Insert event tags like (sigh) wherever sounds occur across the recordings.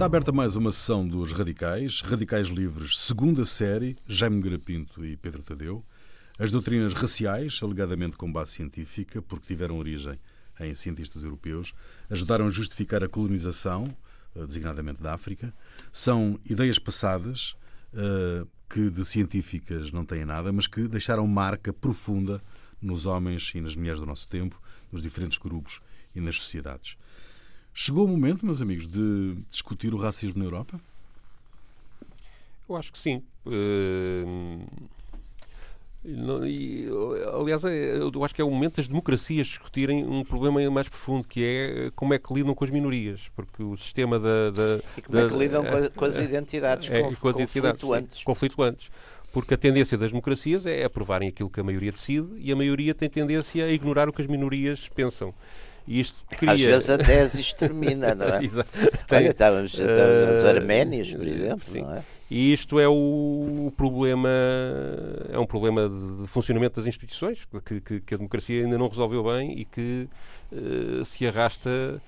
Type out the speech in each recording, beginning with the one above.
Está aberta mais uma sessão dos Radicais, Radicais Livres, segunda série, Jaime Garapinto e Pedro Tadeu. As doutrinas raciais, alegadamente com base científica, porque tiveram origem em cientistas europeus, ajudaram a justificar a colonização, eh, designadamente da África. São ideias passadas uh, que de científicas não têm nada, mas que deixaram marca profunda nos homens e nas mulheres do nosso tempo, nos diferentes grupos e nas sociedades. Chegou o momento, meus amigos, de discutir o racismo na Europa? Eu acho que sim. Uh, e, aliás, é, eu acho que é o momento das democracias discutirem um problema mais profundo, que é como é que lidam com as minorias, porque o sistema da... da e como da, é que lidam com, com, as identidades é, com, com as conflituantes. Sim, conflituantes. Porque a tendência das democracias é aprovarem aquilo que a maioria decide e a maioria tem tendência a ignorar o que as minorias pensam. E isto cria... Às vezes até as extermina, (laughs) não é? Olha, estávamos, estávamos uh, os arménios, por exemplo, sim. não é? E isto é o problema, é um problema de funcionamento das instituições que, que, que a democracia ainda não resolveu bem e que uh, se arrasta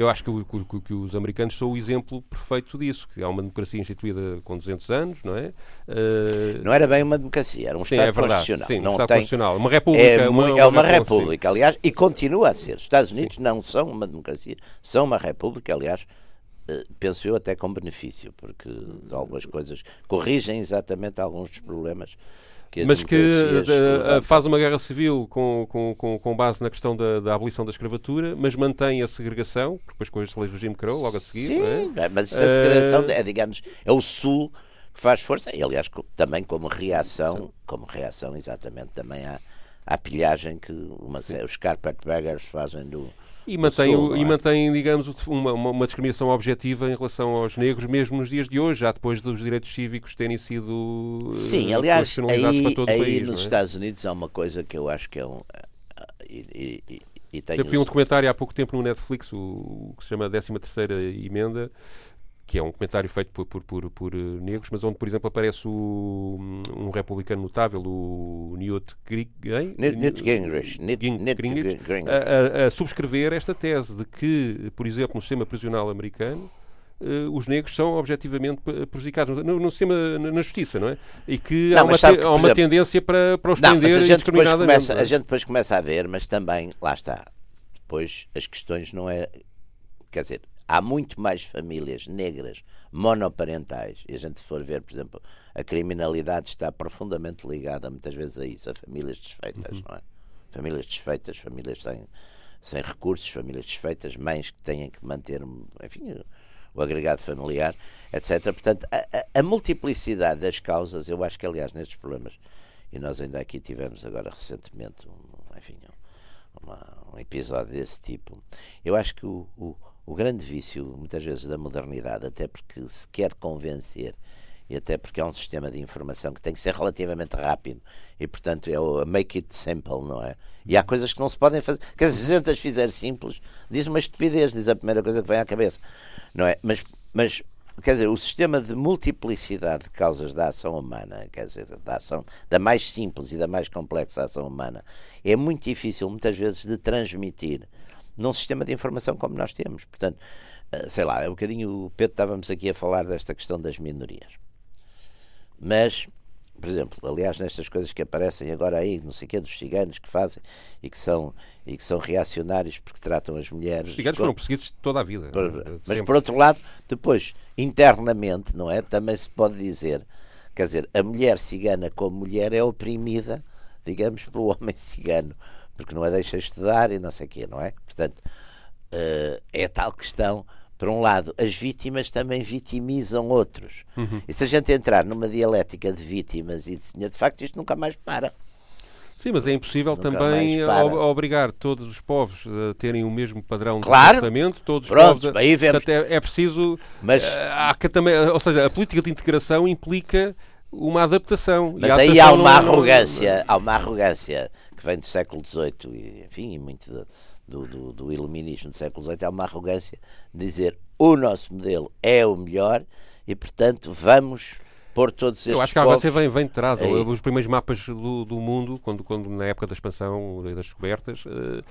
eu acho que, que, que, os americanos são o exemplo perfeito disso, que há uma democracia instituída com 200 anos, não é? Uh... Não era bem uma democracia, era um sim, Estado é verdade, constitucional. Sim, não um Estado tem... constitucional. Uma república. É, uma, é uma, república, aliás, e continua a ser. Os Estados Unidos sim. não são uma democracia, são uma república, aliás, uh, penso eu até com benefício, porque algumas coisas corrigem exatamente alguns dos problemas que mas que uh, faz uma guerra civil com, com, com, com base na questão da, da, abolição da escravatura, mas mantém a segregação, porque depois com as leis do Jim Crow, logo a seguir. Sim, é? mas essa segregação é, digamos, é o Sul que faz força, e aliás também como reação, como reação exatamente também à, à pilhagem que uma, os carpetbaggers fazem do, e mantém, Sul, e é? mantém digamos, uma, uma, discriminação objetiva em relação aos negros, mesmo nos dias de hoje, já depois dos direitos cívicos terem sido Sim, aliás, aí, para todo aí o país. nos é? Estados Unidos há uma coisa que eu acho que é um. E, e, e tenho... Eu vi um documentário há pouco tempo no Netflix, o, o que se chama 13 Terceira Emenda, que é um comentário feito por, por, por, por, eh, negros, mas onde, por exemplo, aparece o, um republicano notável, o Newt, Gingrich, a, a, a, subscrever esta tese de que, por exemplo, no sistema prisional americano, Uh, os negros são objetivamente prejudicados no, no, sistema, na justiça, não é? E que não, há uma, há uma exemplo, tendência para, para os não, mas a gente, depois começa, é? a gente depois começa a ver, mas também, lá está, depois as questões não é. Quer dizer, há muito mais famílias negras monoparentais, e a gente for ver, por exemplo, a criminalidade está profundamente ligada muitas vezes a isso, a famílias desfeitas, uhum. não é? Famílias desfeitas, famílias sem, sem recursos, famílias desfeitas, mães que têm que manter, enfim, o agregado familiar, etc. Portanto, a, a, multiplicidade das causas, eu acho que, aliás, nestes problemas, e nós ainda aqui tivemos agora recentemente, um, enfim, uma, um episódio desse tipo, eu acho que o, o o grande vício, muitas vezes, da modernidade, até porque se quer convencer e até porque é um sistema de informação que tem que ser relativamente rápido e, portanto, é o make it simple, não é? E há coisas que não se podem fazer. Dizer, se a as fizer simples, diz uma estupidez, diz a primeira coisa que vem à cabeça, não é? Mas, mas quer dizer, o sistema de multiplicidade de causas da ação humana, quer dizer, da ação, da mais simples e da mais complexa ação humana, é muito difícil, muitas vezes, de transmitir num sistema de informação como nós temos. Portanto, eh, sei lá, é um bocadinho o Pedro estávamos aqui a falar desta questão das minorias. Mas, por exemplo, aliás, nestas coisas que aparecem agora aí, não sei o quê, dos ciganos que fazem e que são, e que são reacionários porque tratam as mulheres. Os ciganos foram perseguidos toda a vida. Por, mas, sempre. por outro lado, depois, internamente, não é? Também se pode dizer, quer dizer, a mulher cigana como mulher é oprimida, digamos, pelo (laughs) homem cigano porque não a deixa estudar e não sei o quê, não é? Portanto, uh, é tal questão. Por um lado, as vítimas também vitimizam outros. Uhum. E se a gente entrar numa dialética de vítimas e de senhor, de facto, isto nunca mais para. Sim, mas é impossível nunca também obrigar todos os povos a terem o mesmo padrão claro. de tratamento. Todos Pronto, os povos, aí vemos. É, é preciso. Mas, uh, há que também, ou seja, a política de integração implica uma adaptação. Mas aí há uma arrogância, há uma arrogância que vem do século XVIII e, enfim, muito do, do, do, iluminismo do século XVIII, há uma arrogância de dizer o nosso modelo é o melhor e, portanto, vamos pôr todos estes Eu acho que a povos- vem, vem de trás. Aí. Os primeiros mapas do, do mundo, quando, quando na época da expansão e das descobertas, eh,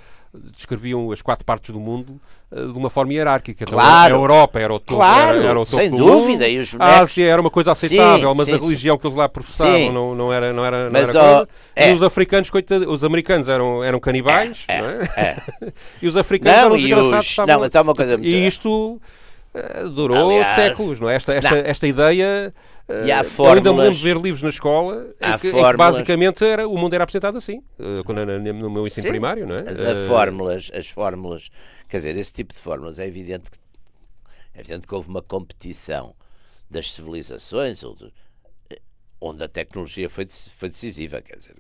descreviam as quatro partes do mundo eh, de uma forma hierárquica. Então, Claro. a Europa era o topo, Claro, era, era o topo sem dúvida, mundo. e os A bonecos- Ásia era uma coisa aceitável, Sim, mas sim, a sim. religião que eles lá professavam Sim. não, não era, não era, não Mas, era coisa. é. E os africanos, coitado, os americanos eram, eram canibais, É, não é? é. (laughs) e os africanos Não, eram desgraçados. os- estavam- não, mas há uma coisa muito- E isto eh, durou Aliás, séculos, não é? Esta, esta, não. esta ideia. Eh, E há eu ainda me fórmulas- lembro de ver livros na escola em Há que, em que fórmulas- basicamente era, o mundo era apresentado assim, eh, quando, no meu ensino Sim, primário, não é? As Eh, fórmulas, as fórmulas, quer dizer, esse tipo de fórmulas é evidente que, é evidente que houve uma competição das civilizações onde a tecnologia foi, foi decisiva, quer dizer,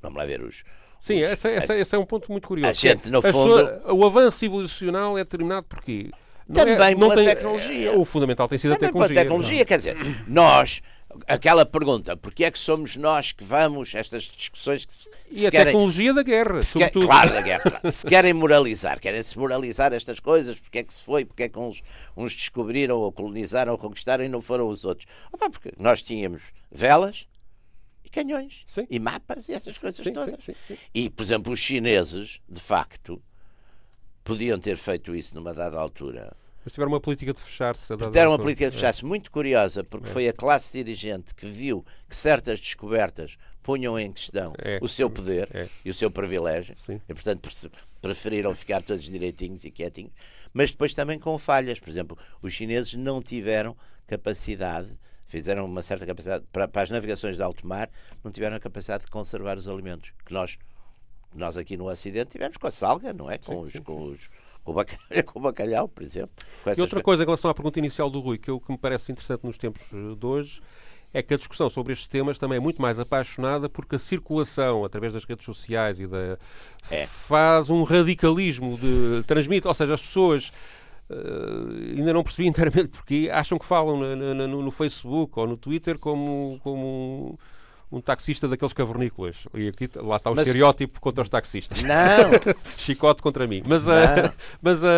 vamos lá ver os Sim, esse é um ponto muito curioso. a gente, no fundo- pessoas- o avanço civilizacional é determinado por quê? É- Também não pela tem- tecnologia. O fundamental tem sido a Também pela tecnologia. tecnologia, quer dizer, nós, aquela pergunta, porque é que somos nós que vamos, estas discussões que E se a querem, tecnologia da guerra, quer- claro, da guerra, claro. se querem moralizar, querem se moralizar estas coisas, porque é que se foi, porque é que uns, uns descobriram ou colonizaram ou conquistaram e não foram os outros. Opa, porque nós tínhamos velas e canhões Sim. e mapas e essas coisas Sim, todas. sim. E, por exemplo, os chineses, de facto, podiam ter feito isso numa dada altura. Mas tiveram uma política de fechar-se. Deram uma política de fechar-se muito curiosa, porque foi a classe dirigente que viu que certas descobertas punham em questão É. o seu poder É. e o seu privilégio, Sim. e portanto preferiram ficar todos direitinhos e quietinhos, mas depois também com falhas. Por exemplo, os chineses não tiveram capacidade, fizeram uma certa capacidade, para, para as navegações de alto mar, não tiveram a capacidade de conservar os alimentos, que nós, nós aqui no Ocidente tivemos com a salga, não é? Com, os, com, os, com, o bacalhau, (laughs) com o bacalhau, por exemplo. E outra coisa em relação à pergunta inicial do Rui, que, eu, que me parece interessante nos tempos eh, de hoje, é que a discussão sobre estes temas também é muito mais apaixonada porque a circulação através das redes sociais e da É. faz um radicalismo de transmite, ou seja, as pessoas eh, ainda não percebi (laughs) inteiramente porque acham que falam no, no- no- no Facebook ou no Twitter como, como um, um taxista daqueles cavernícolas. E aqui lá está o Mas- estereótipo contra os taxistas. Não, (laughs) Chicote contra mim. Mas, ah, Não. mas ah,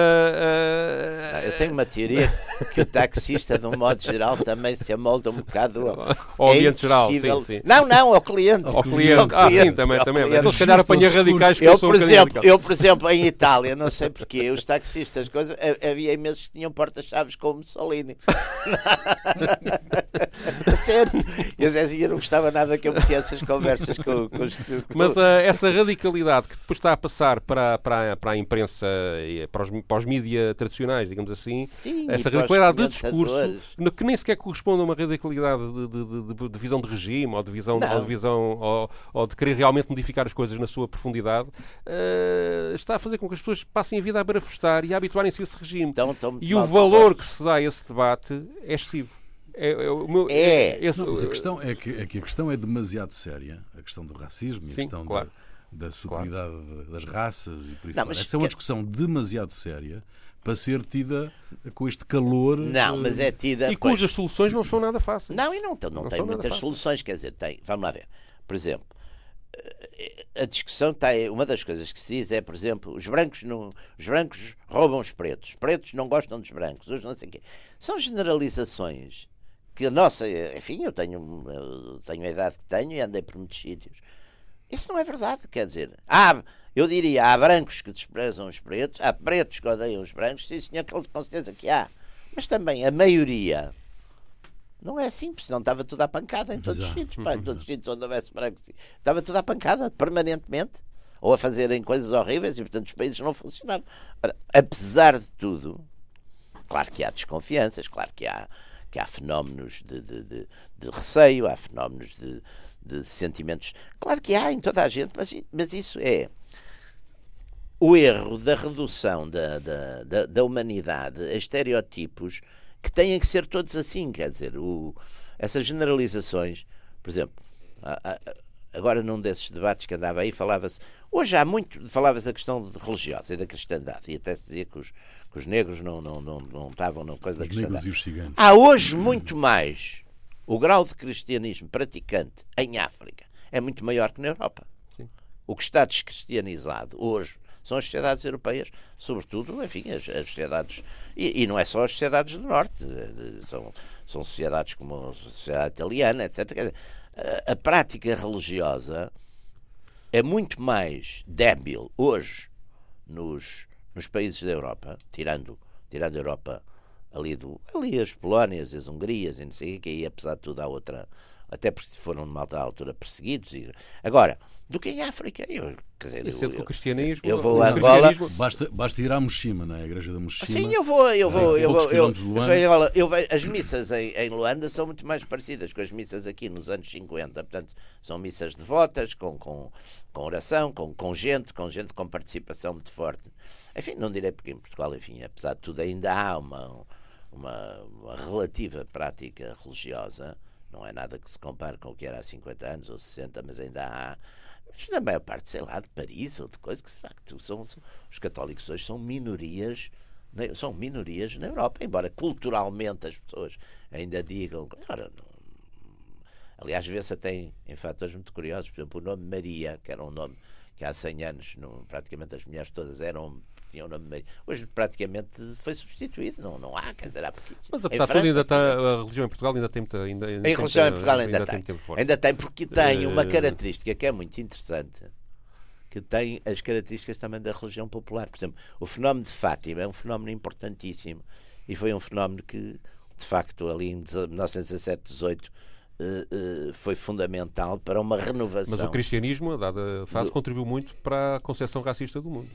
ah, eu tenho uma teoria que o taxista, de um modo geral, também se amolda um bocado ao, Ao é ambiente geral, sim, sim. Não, não, ao cliente. Ao cliente. Ah, sim, também, ao também. cliente. Então, se calhar apanha radicais que Eu, um por bocadinho exemplo, eu, por exemplo, em Itália, não sei porquê, os taxistas, coisa, ha- havia imensos que tinham porta-chaves com o Mussolini. (laughs) (laughs) A Sério. E a Zezinha não gostava nada que eu metia essas conversas com, com os. com- Mas ah, essa radicalidade que depois está a passar para, para, para a imprensa e para os, para os mídias tradicionais, digamos assim, Sim, essa radicalidade de discurso, que nem sequer corresponde a uma radicalidade de, de- de- de- visão de regime ou de visão, ou de, visão ou, ou de querer realmente modificar as coisas na sua profundidade, ah, está a fazer com que as pessoas passem a vida a barafustar e a habituarem-se a esse regime. Então, E o valor que se dá a esse debate é excessivo. É, é o meu- É. Não, mas a questão é que, é que a questão é demasiado séria, a questão do racismo e a questão da- claro. da, superioridade das raças e por aí Não, fora. Essa é uma que- discussão demasiado séria para ser tida com este calor. Não, eh, mas é tida. e pois, cujas soluções não são nada fáceis. Não, e não, então, não, Não tem muitas soluções, quer dizer, tem. Vamos lá ver. Por exemplo, eh, a discussão está. Uma das coisas que se diz é, por exemplo, os brancos, não, os brancos roubam os pretos, os pretos não gostam dos brancos, os não sei o quê. São generalizações que nossa. Enfim, eu tenho, eu tenho a idade que tenho e andei por muitos sítios. Isso não é verdade, quer dizer. Há, eu diria, há brancos que desprezam os pretos, há pretos que odeiam os brancos, sim senhor, (laughs) com certeza que há. Mas também a maioria não é assim, porque senão estava tudo à pancada em todos os Exato. sítios, pá, em todos os (laughs) sítios onde houvesse brancos. Estava tudo à pancada, permanentemente, ou a fazerem coisas horríveis e, portanto, os países não funcionavam. Ora, apesar de tudo, claro que há desconfianças, claro que há, que há fenómenos de, de, de, de receio, há fenómenos de, de sentimentos. Claro que há em toda a gente, mas, mas isso é o erro da redução da, da, da, da humanidade a estereotipos que têm que ser todos assim, quer dizer, o, essas generalizações, por exemplo, agora num desses debates que andava aí falava-se, hoje há muito, falava-se da questão religiosa e da cristandade, e até se dizia que os, que os negros não, não, não, não estavam na coisa da Os negros cristandade. e os ciganos. Há hoje muito mais. O grau de cristianismo praticante em África é muito maior que na Europa. Sim. O que está descristianizado hoje são as sociedades europeias, sobretudo, enfim, as, as sociedades. E, e, não é só as sociedades do Norte, são, são sociedades como a sociedade italiana, etc. A, a prática religiosa é muito mais débil hoje nos, nos países da Europa, tirando, tirando a Europa ali, do, ali as Polónias, as Hungrias, e não sei o que, aí apesar de tudo há outra, até porque foram numa altura perseguidos. E... Agora, do que em África, eu, quer dizer, eu, eu, o cristianismo, eu vou a Angola. Basta, basta ir à Moshima, na é? igreja da Moshima. Sim, eu vou, eu vou, eu vou. Eu, eu, eu, as missas em, em Luanda são muito mais parecidas com as missas aqui nos anos 50. Portanto, são missas devotas, com, com, com oração, com, com gente, com gente com participação muito forte. Enfim, não direi porque em Portugal, enfim, apesar de tudo, ainda há uma, uma, uma relativa prática religiosa não é nada que se compare com o que era há 50 anos ou 60, mas ainda há. Mas na maior parte, sei lá, de Paris ou de coisas que de facto são, são, os católicos hoje são minorias são minorias na Europa, embora culturalmente as pessoas ainda digam. Ora, não, aliás, vê-se até em, em fatores muito curiosos, por exemplo, o nome Maria, que era um nome que há 100 anos praticamente as mulheres todas eram tinha o nome meio. Hoje praticamente foi substituído, não, não há, quer dizer, há porque Mas apesar de tudo, ainda está, a religião em Portugal ainda tem muita. Ainda, ainda em religião em Portugal ainda, ainda tem. tem ainda tem, porque tem uma eh, característica que é muito interessante, que tem as características também da religião popular. Por exemplo, o fenómeno de Fátima é um fenómeno importantíssimo e foi um fenómeno que, de facto, ali em 1917, 18 Uh, uh, foi fundamental para uma renovação. Mas o cristianismo, a dada fase, contribuiu muito para a concepção racista do mundo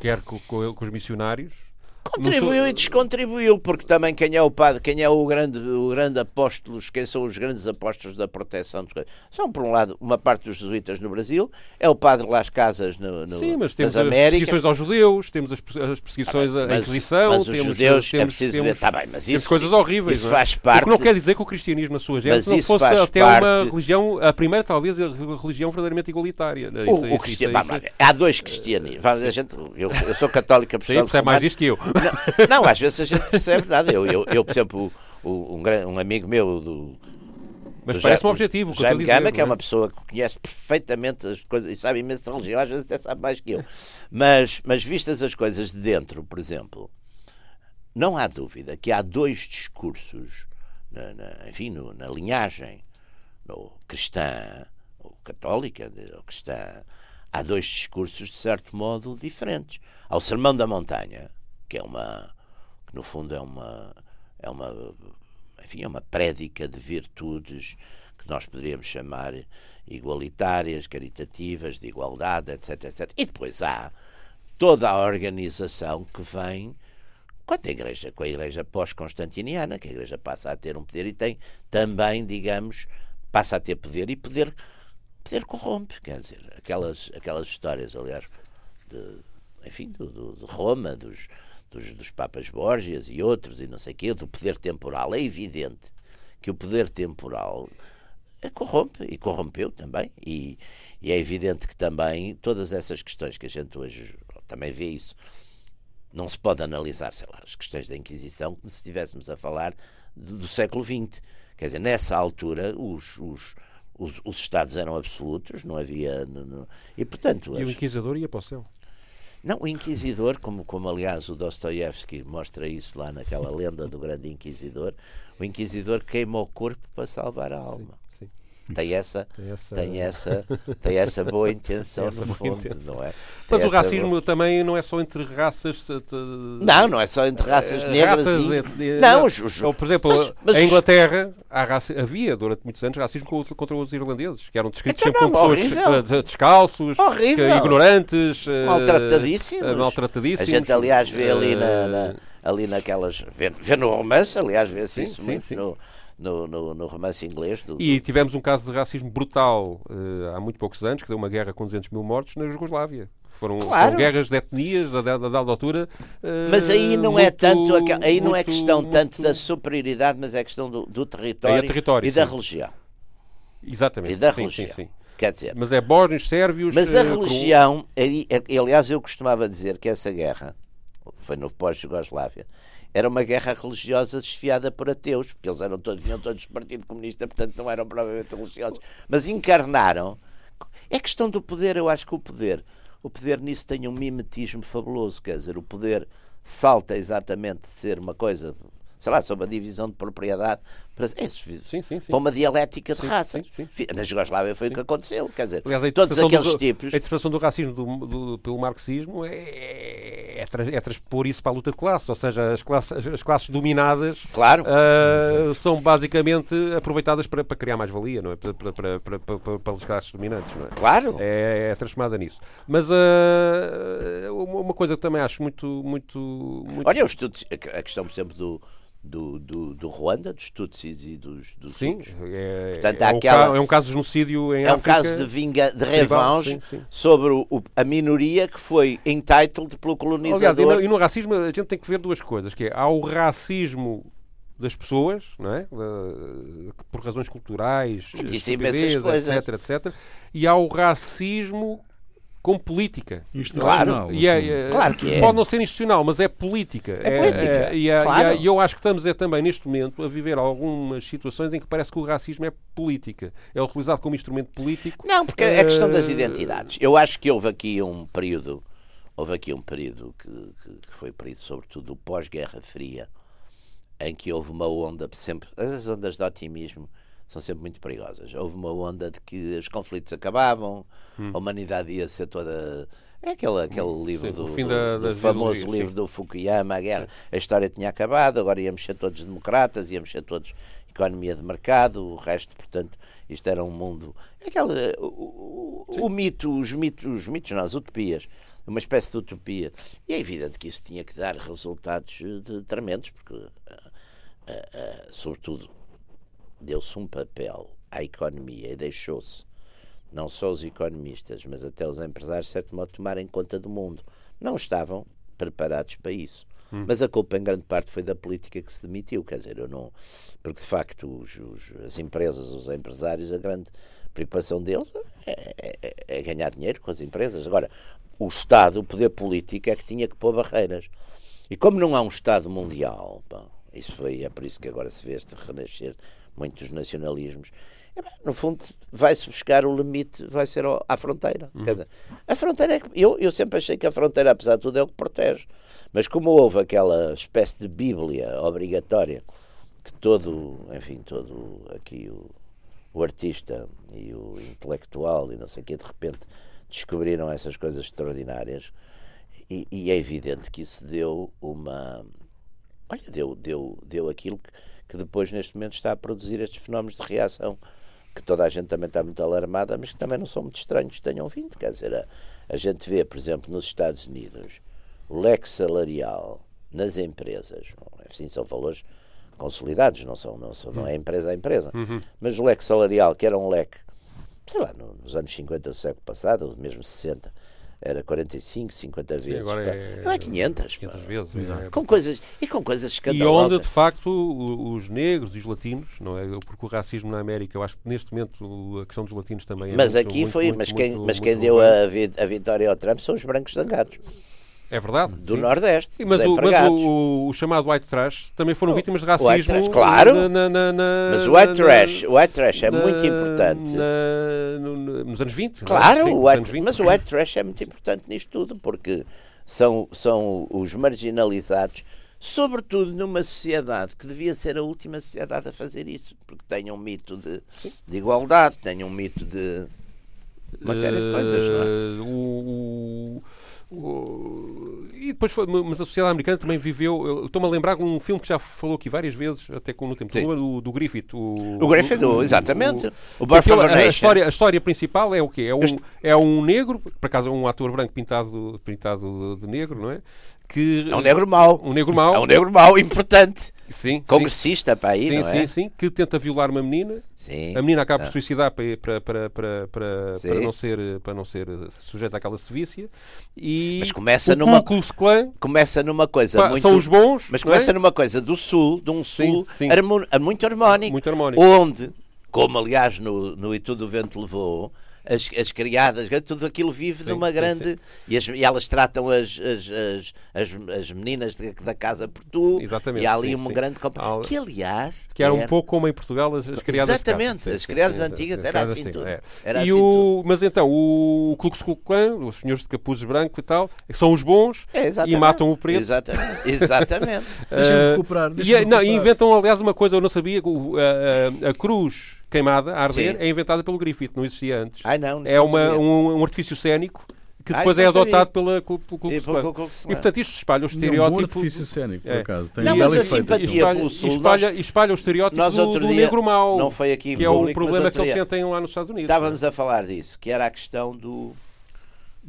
quer com, com, com os missionários, Contribuiu e descontribuiu, porque também quem é o padre, quem é o grande, o grande apóstolo, quem são os grandes apóstolos da proteção. São, por um lado, uma parte dos jesuítas no Brasil, é o padre Las Casas no, no, Sim, mas temos as perseguições aos judeus, temos as, as perseguições ah, à Inquisição, mas os temos, judeus temos, é preciso temos, ver, tá bem, mas isso, coisas horríveis. Isso não é? faz parte. O que não quer dizer que o cristianismo, na sua gênese, não fosse até parte... uma religião, a primeira, talvez, a religião verdadeiramente igualitária. O, isso, o isso, isso, há dois cristianismos. A gente, eu, eu sou católico apostólico. Sim, é mais disto que eu. Não, não às vezes a gente percebe nada. Eu, eu, eu por exemplo, o, um, um amigo meu do. Mas parece um objetivo. Jaime dizer, Gama, que é? é uma pessoa que conhece perfeitamente as coisas e sabe imenso de religião, às vezes até sabe mais que eu. Mas, mas vistas as coisas de dentro, por exemplo, não há dúvida que há dois discursos, na, na enfim, no, na linhagem no cristã ou católica, ou cristã, há dois discursos de certo modo diferentes. Ao Sermão da Montanha, que é uma que no fundo é uma é uma enfim, é uma prédica de virtudes que nós poderíamos chamar igualitárias, caritativas, de igualdade, etc, etc. E depois há toda a organização que vem com a igreja, com a igreja pós-constantiniana, que a igreja passa a ter um poder e tem também, digamos, passa a ter poder e poder, poder corrompe, quer dizer, aquelas, aquelas histórias, aliás, de, enfim, do, do, de Roma, dos, dos, dos Papas Borgias e outros, e não sei o quê, do poder temporal. É evidente que o poder temporal corrompe e corrompeu também. E, e, é evidente que também todas essas questões que a gente hoje também vê isso, não se pode analisar, sei lá, as questões da Inquisição como se estivéssemos a falar do, do século XX. Quer dizer, nessa altura os, os, os, os Estados eram absolutos, não havia. No, no, e, portanto, e o Inquisidor ia para o céu. Não, o Inquisidor, como, como aliás o Dostoiévski mostra isso lá naquela lenda do grande Inquisidor, o Inquisidor queima o corpo para salvar a alma. Sim, sim tem essa, tem essa, tem essa, tem essa boa (laughs) intenção essa no fundo, intenção. não é? Tem Mas o racismo boa... também não é só entre raças. Não, não é só entre raças uh, negras raças, e... Não, os. Ou, por exemplo, mas, mas em Inglaterra raça... havia durante muitos anos racismo contra os irlandeses, que eram descritos então, sempre como pessoas descalços, ignorantes, maltratadíssimos. Uh, maltratadíssimos. A gente, aliás, vê ali, na, na ali naquelas. Vê, vê no romance, aliás, vê-se isso sim, muito sim. no no, no, no romance inglês. Do, e tivemos um caso de racismo brutal uh, há muito poucos anos, que deu uma guerra com 200 mil mortos na Jugoslávia. Foram, claro. foram guerras de etnias da, da, da altura. Uh, mas aí não muito, é tanto aí não é questão muito, tanto da superioridade, mas é questão do, do território, é território, e sim. da religião. Exatamente. E da sim, religião. Sim, Quer dizer, mas é bósnios, sérvios. Mas a uh, religião, com... aliás, eu costumava dizer que essa guerra foi no pós-Jugoslávia era uma guerra religiosa desfiada por ateus, porque eles eram todos, vinham todos do Partido Comunista, portanto não eram provavelmente religiosos, mas encarnaram. É questão do poder, eu acho que o poder. o poder nisso tem um mimetismo fabuloso, quer dizer, o poder salta exatamente de ser uma coisa sei lá, sobre a divisão de propriedade para, é, sim, sim, sim. para uma dialética de raças. Na Jugoslávia foi o que aconteceu. Quer dizer, Aliás, todos aqueles do, tipos. A interpretação do racismo do, do, pelo marxismo é, é, é, transpor isso para a luta de classes, ou seja, as classes, as classes dominadas claro. Uh, são basicamente aproveitadas para, para criar mais-valia, não é? Para, para, para, para, para, para as classes dominantes, não é? Claro. É, é transformada nisso. Mas uh, uma coisa que também acho muito. muito, muito... Olha, o estudo, a questão, por exemplo, do do, do, do Ruanda, dos Tutsis e dos, dos Sim, é, Portanto, é, aquela, um é um caso de genocídio em É África, um caso de, vinga, de revanche sobre o, a minoria que foi entitled pelo colonizador. Aliás, e, no, e no racismo a gente tem que ver duas coisas, que é, há o racismo das pessoas, não é? por razões culturais, etc, etc. E há o racismo com política. Institucional. Claro, e é, é, claro que é. Pode não ser institucional, mas é política. É, política. É, e, é, claro. e, eu acho que estamos é, também, neste momento, a viver algumas situações em que parece que o racismo é política. É utilizado como instrumento político. Não, porque é a questão das identidades. Eu acho que houve aqui um período, houve aqui um período que, que, que foi período, sobretudo, pós-Guerra Fria, em que houve uma onda, sempre, as ondas de otimismo são sempre muito perigosas. Houve uma onda de que os conflitos acabavam, hum. a humanidade ia ser toda. É aquele, aquele hum, livro sim, do, do, da, do famoso livro sim. do Fukuyama, a guerra. Sim. A história tinha acabado, agora íamos ser todos democratas, íamos ser todos economia de mercado, o resto, portanto, isto era um mundo. Aquela, o, o, o mito, os mitos, os mitos, não, as utopias, uma espécie de utopia. E é evidente que isso tinha que dar resultados de, tremendos, porque, uh, uh, uh, sobretudo, deu-se um papel à economia e deixou-se não só os economistas, mas até os empresários, de certo modo, tomarem conta do mundo. Não estavam preparados para isso. Hum. Mas a culpa, em grande parte, foi da política que se demitiu. Quer dizer, eu não. Porque, de facto, os, os, as empresas, os empresários, a grande preocupação deles é, é, é, ganhar dinheiro com as empresas. Agora, o Estado, o poder político, é que tinha que pôr barreiras. E como não há um Estado mundial, bom, isso foi, é por isso que agora se vê este renascer muitos nacionalismos. No fundo, vai-se buscar o limite, vai ser à fronteira. Uhum. Quer dizer, a fronteira é que, eu, eu sempre achei que a fronteira, apesar de tudo, é o que protege. Mas como houve aquela espécie de bíblia obrigatória que todo, enfim, todo aqui o, o artista e o intelectual e não sei o quê, de repente descobriram essas coisas extraordinárias e, e, é evidente que isso deu uma olha, deu, deu, deu aquilo que que depois, neste momento, está a produzir estes fenómenos de reação que toda a gente também está muito alarmada, mas que também não são muito estranhos que tenham vindo. Quer dizer, a, a gente vê, por exemplo, nos Estados Unidos, o leque salarial nas empresas, assim, são valores consolidados, não, são, não, são, não é empresa a empresa, uhum. mas o leque salarial, que era um leque, sei lá, nos anos 50 do século passado, mesmo 60, era 45, 50 vezes. Sim, agora é, não é 500. 500 vezes. É. Com coisas, e com coisas escandalosas. E onde, de facto, os negros e os latinos, não é? Porque o racismo na América, eu acho que neste momento a questão dos latinos também é Mas muito, aqui muito, foi, muito, mas quem, mas quem deu a, a vitória ao Trump são os brancos zangados. É verdade. Do sim. Nordeste. Sim, mas, o, mas o, o, chamado white trash também foram vítimas de racismo. Trash, claro. Na, na, na, mas o white trash, o white trash é muito importante. No, nos anos 20. Claro, sim, o white, 20. mas o white trash é muito importante nisto tudo, porque são, são os marginalizados, sobretudo numa sociedade que devia ser a última sociedade a fazer isso, porque tem um mito de, de igualdade, tem um mito de uma série de coisas, não é? Eh, o e depois foi, mas a sociedade americana também viveu. Estou-me a lembrar de um filme que já falou aqui várias vezes, até com no tempo, do, do Griffith. O, o Griffith, o, exatamente. O, o a, história, a história principal é o quê? É um, é um negro, por acaso é um ator branco pintado, pintado de negro, não é? Que é um negro mau. Um negro mau. É um negro mau, importante. Sim. Congressista sim. para aí, sim, não é? Sim, sim, que tenta violar uma menina. Sim. A menina acaba por suicidar para, para, para, para, para, para, não ser, para não ser sujeita àquela sevícia. E mas começa numa Clã, começa numa coisa pá, muito são os bons, mas começa é? numa coisa do sul, de um sul muito harmónico, muito harmónico. Onde, como aliás no no E tudo o vento levou, as, as criadas, tudo aquilo vive Sim, numa sim, grande. sim. E, as- e elas tratam as, as, as, as, as meninas de- da casa por tu. Exatamente, E há ali sim, um sim. grande. Que aliás. Que era um era- pouco como em Portugal as, as criadas. Exatamente, Sim, as criadas antigas sim, era assim tudo. é. Era e assim o, mas então, o Ku Klux Klan, os senhores de capuzes brancos e tal, são os bons É, e matam o preto. Exatamente. Exatamente. (laughs) Deixa-me Ah, recuperar. E, deixa-me é- não, e recuperar. inventam, aliás, uma coisa, eu não sabia, a, a- a cruz queimada, a arder, Sim. é inventada pelo Griffith, não existia antes. Ai não, é não uma, sabia. um, um artifício cénico que Ah, depois isso é adotado pela, pelo, pelo Ku E E portanto isto espalha o Não, um estereótipo. artifício cénico, por É. acaso. Tem Não, mas a efeito simpatia. E espalha, pelo Sul, espalha, espalha o estereótipo Nós do, outro do dia- negro mau, não foi aqui que é o problema que eles sentem lá nos Estados Unidos. Estávamos a falar disso, que era a questão do.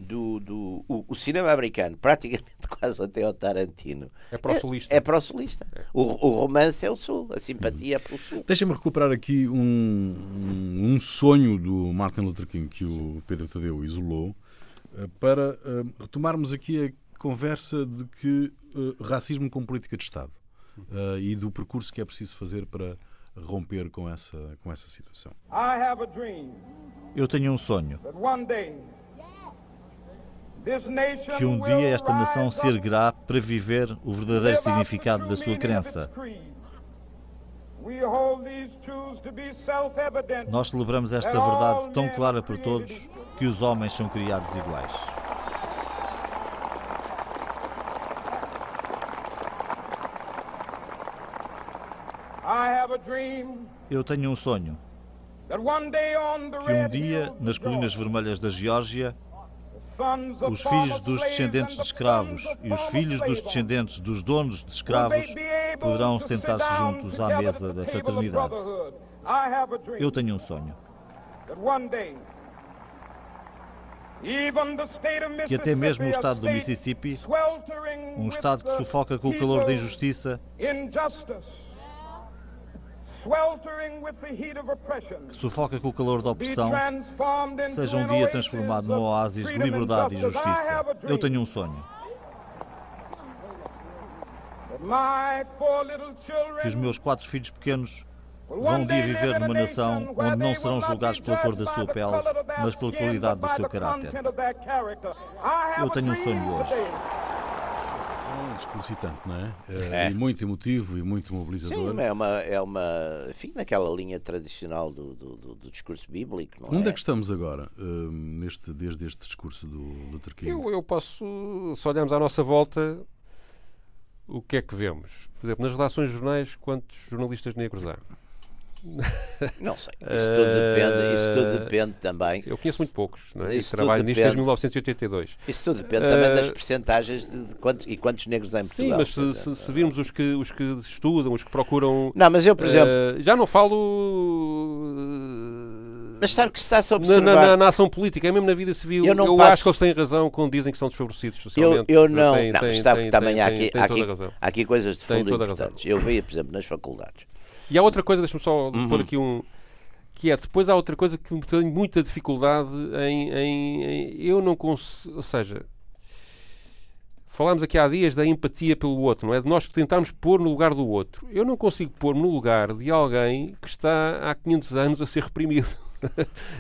Do, do o, o cinema americano, praticamente (laughs) quase até ao Tarantino, É pró-sulista. É, é pró-sulista. O, o romance é o Sul, a simpatia é pelo Sul. Deixa-me recuperar aqui um, um, um sonho do Martin Luther King que o Pedro Tadeu isolou eh, para eh, retomarmos aqui a conversa de que eh, racismo com política de Estado eh, e do percurso que é preciso fazer para romper com essa, com essa situação. I have a dream Eu tenho um sonho que um dia esta nação se erguerá para viver o verdadeiro significado da sua crença. Nós celebramos esta verdade tão clara para todos que os homens são criados iguais. Eu tenho um sonho que um dia, nas colinas vermelhas da Geórgia, os filhos dos descendentes de escravos e os filhos dos descendentes dos donos de escravos poderão sentar-se juntos à mesa da fraternidade. Eu tenho um sonho que até mesmo o estado do Mississippi, um estado que sufoca com o calor da injustiça, que sufoca com o calor da opressão, seja um dia transformado num oásis de liberdade e justiça. Eu tenho um sonho que os meus quatro filhos pequenos vão um dia viver numa nação onde não serão julgados pela cor da sua pele, mas pela qualidade do seu caráter. Eu tenho um sonho hoje. Excitante, não é? É. E muito emotivo e muito mobilizador. Sim, é uma, é uma. Enfim, naquela linha tradicional do, do, do- do discurso bíblico, não Onde é? é que estamos agora, hum, neste, desde este discurso do Luther King? Eu, eu posso, se olharmos à nossa volta, o que é que vemos? Por exemplo, nas relações jornais, quantos jornalistas negros há? Não sei. Isso tudo depende, isso tudo Eh, depende também. Eu conheço muito poucos, não é? E Isso tudo trabalho nisto desde depende. 1982. Isso tudo depende também das Eh, percentagens de, de quantos, e quantos negros há em Sim, Portugal. mas quer se, se, se virmos os que, os que estudam, os que procuram. Não, mas eu, por exemplo. eh, já não falo. mas sabe que se está-se a na, observar. na- na- na ação política, é mesmo na vida civil. Eu Eu, passo- acho que eles têm razão quando dizem que são desfavorecidos Eu, socialmente. eu não. Têm- não, mas sabe têm- que também têm- há aqui, há, aqui, há aqui coisas de fundo importantes. Eu via, por exemplo, nas faculdades. E há outra coisa, deixa-me só Uhum. pôr aqui um. Que é, depois há outra coisa que tenho muita dificuldade em. em- em- eu não consigo. Ou seja, falámos aqui há dias da empatia pelo outro, não é? De nós que tentarmos pôr no lugar do outro. Eu não consigo pôr-me no lugar de alguém que está há 500 anos a ser reprimido.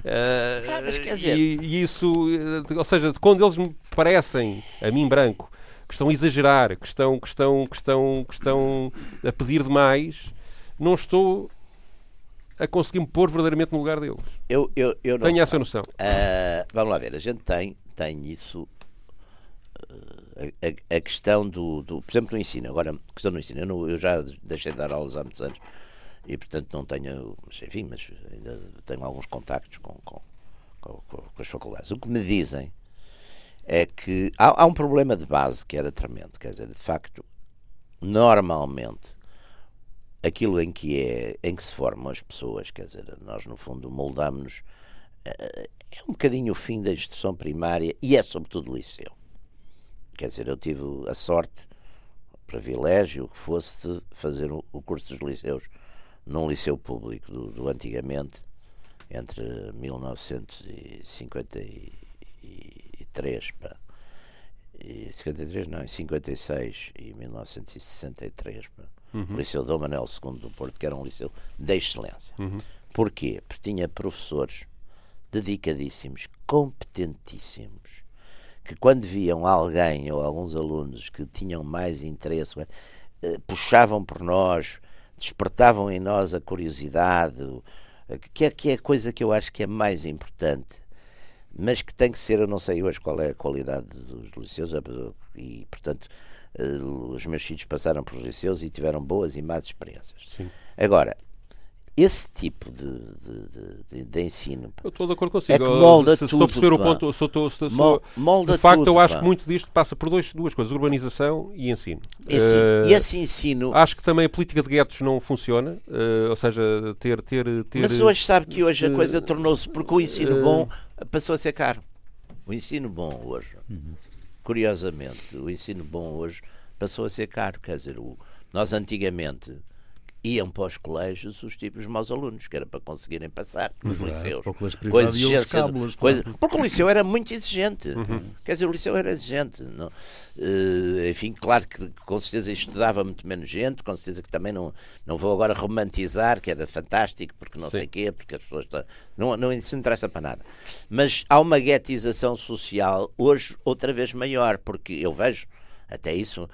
Eh, (laughs) Ah, mas quer dizer- e, e isso, eh, ou seja, quando eles me parecem, a mim branco, que estão a exagerar, que estão, que estão, que estão, que estão a pedir demais, não estou a conseguir me pôr verdadeiramente no lugar deles. Eu, eu, eu não Tenho sei. essa noção. Ah, vamos lá ver, a gente tem, tem isso. ah, a, a- questão do, do. Por exemplo, no ensino. Agora, a questão do ensino. Eu, não- eu já deixei de dar aulas há muitos anos e, portanto, não tenho. Enfim, mas ainda tenho alguns contactos com, com, com, com- com as faculdades. O que me dizem é que há, há um problema de base que era tremendo. Quer dizer, de facto, normalmente aquilo em que é em que se formam as pessoas, quer dizer, nós no fundo moldamos-nos eh, é um bocadinho o fim da instrução primária e é sobretudo o liceu. Quer dizer, eu tive a sorte, o privilégio que fosse de fazer o, curso dos liceus num liceu público do, do antigamente, entre 1953 pá, e 53 não, em 56 e 1963 pá, o Liceu Dom Manuel II do Porto, que era um liceu de excelência. Porquê? Porque tinha professores dedicadíssimos, competentíssimos, que quando viam alguém ou alguns alunos que tinham mais interesse, eh, puxavam por nós, despertavam em nós a curiosidade, que é, que é a coisa que eu acho que é mais importante, mas que tem que ser, eu não sei hoje qual é a qualidade dos liceus, e portanto eh, os meus filhos passaram por liceus e tiveram boas e más experiências. Sim. Agora, esse tipo de, de, de, de, ensino. Eu estou de acordo consigo. É que molda se, tudo. Estou a perceber pá. o ponto. Sou, sou, Mol, molda de facto, tudo, eu acho pá. que muito disto passa por dois, duas coisas: urbanização e ensino. Esse, Eh, e esse ensino. Acho que também a política de guetos não funciona, eh, ou seja, ter. ter, ter Mas hoje sabe que hoje a eh, coisa tornou-se. Porque o ensino eh, bom passou a ser caro. O ensino bom hoje, Uhum. Curiosamente, o ensino bom hoje passou a ser caro. Quer dizer, o, nós antigamente iam para os colégios os tipos maus alunos, que era para conseguirem passar nos Exato. liceus. Com a exigência. cábulas, coisa- porque o liceu era muito exigente. Uhum. Quer dizer, o liceu era exigente. Não? Eh, enfim, claro que com certeza estudava muito menos gente, com certeza que também não, não vou agora romantizar, que era fantástico, porque não Sim. sei quê, porque as pessoas. estão- Não, não, isso não interessa para nada. Mas há uma guetização social hoje outra vez maior, porque eu vejo até isso.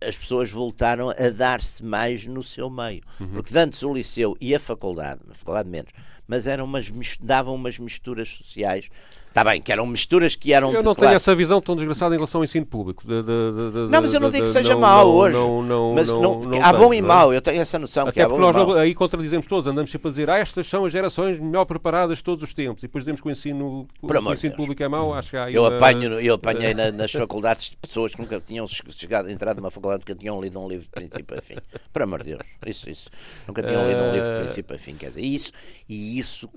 As pessoas voltaram a dar-se mais no seu meio. Uhum. Porque antes o liceu e a faculdade, a faculdade menos, mas eram umas, davam umas misturas sociais. Está bem, que eram misturas que eram Eu não tenho essa visão tão desgraçada em relação ao ensino público. De- de- de- Não, mas eu não digo que seja não- mau não- hoje. Não, não, mas não, há bom e é? mau, eu tenho essa noção que Até há bom porque e nós mau. não- aí contradizemos todos, andamos sempre a dizer ah, estas são as gerações melhor preparadas de todos os tempos. E depois dizemos que o ensino, o ensino público é mau. Acho que há Eu, uma- apanho, eu apanhei na- nas faculdades de pessoas que nunca tinham chegado, entrado numa faculdade, nunca tinham lido um livro de princípio a fim. Por amor de Deus, isso, isso. Nunca tinham lido um livro de Eh, princípio a fim, quer dizer, e isso, e isso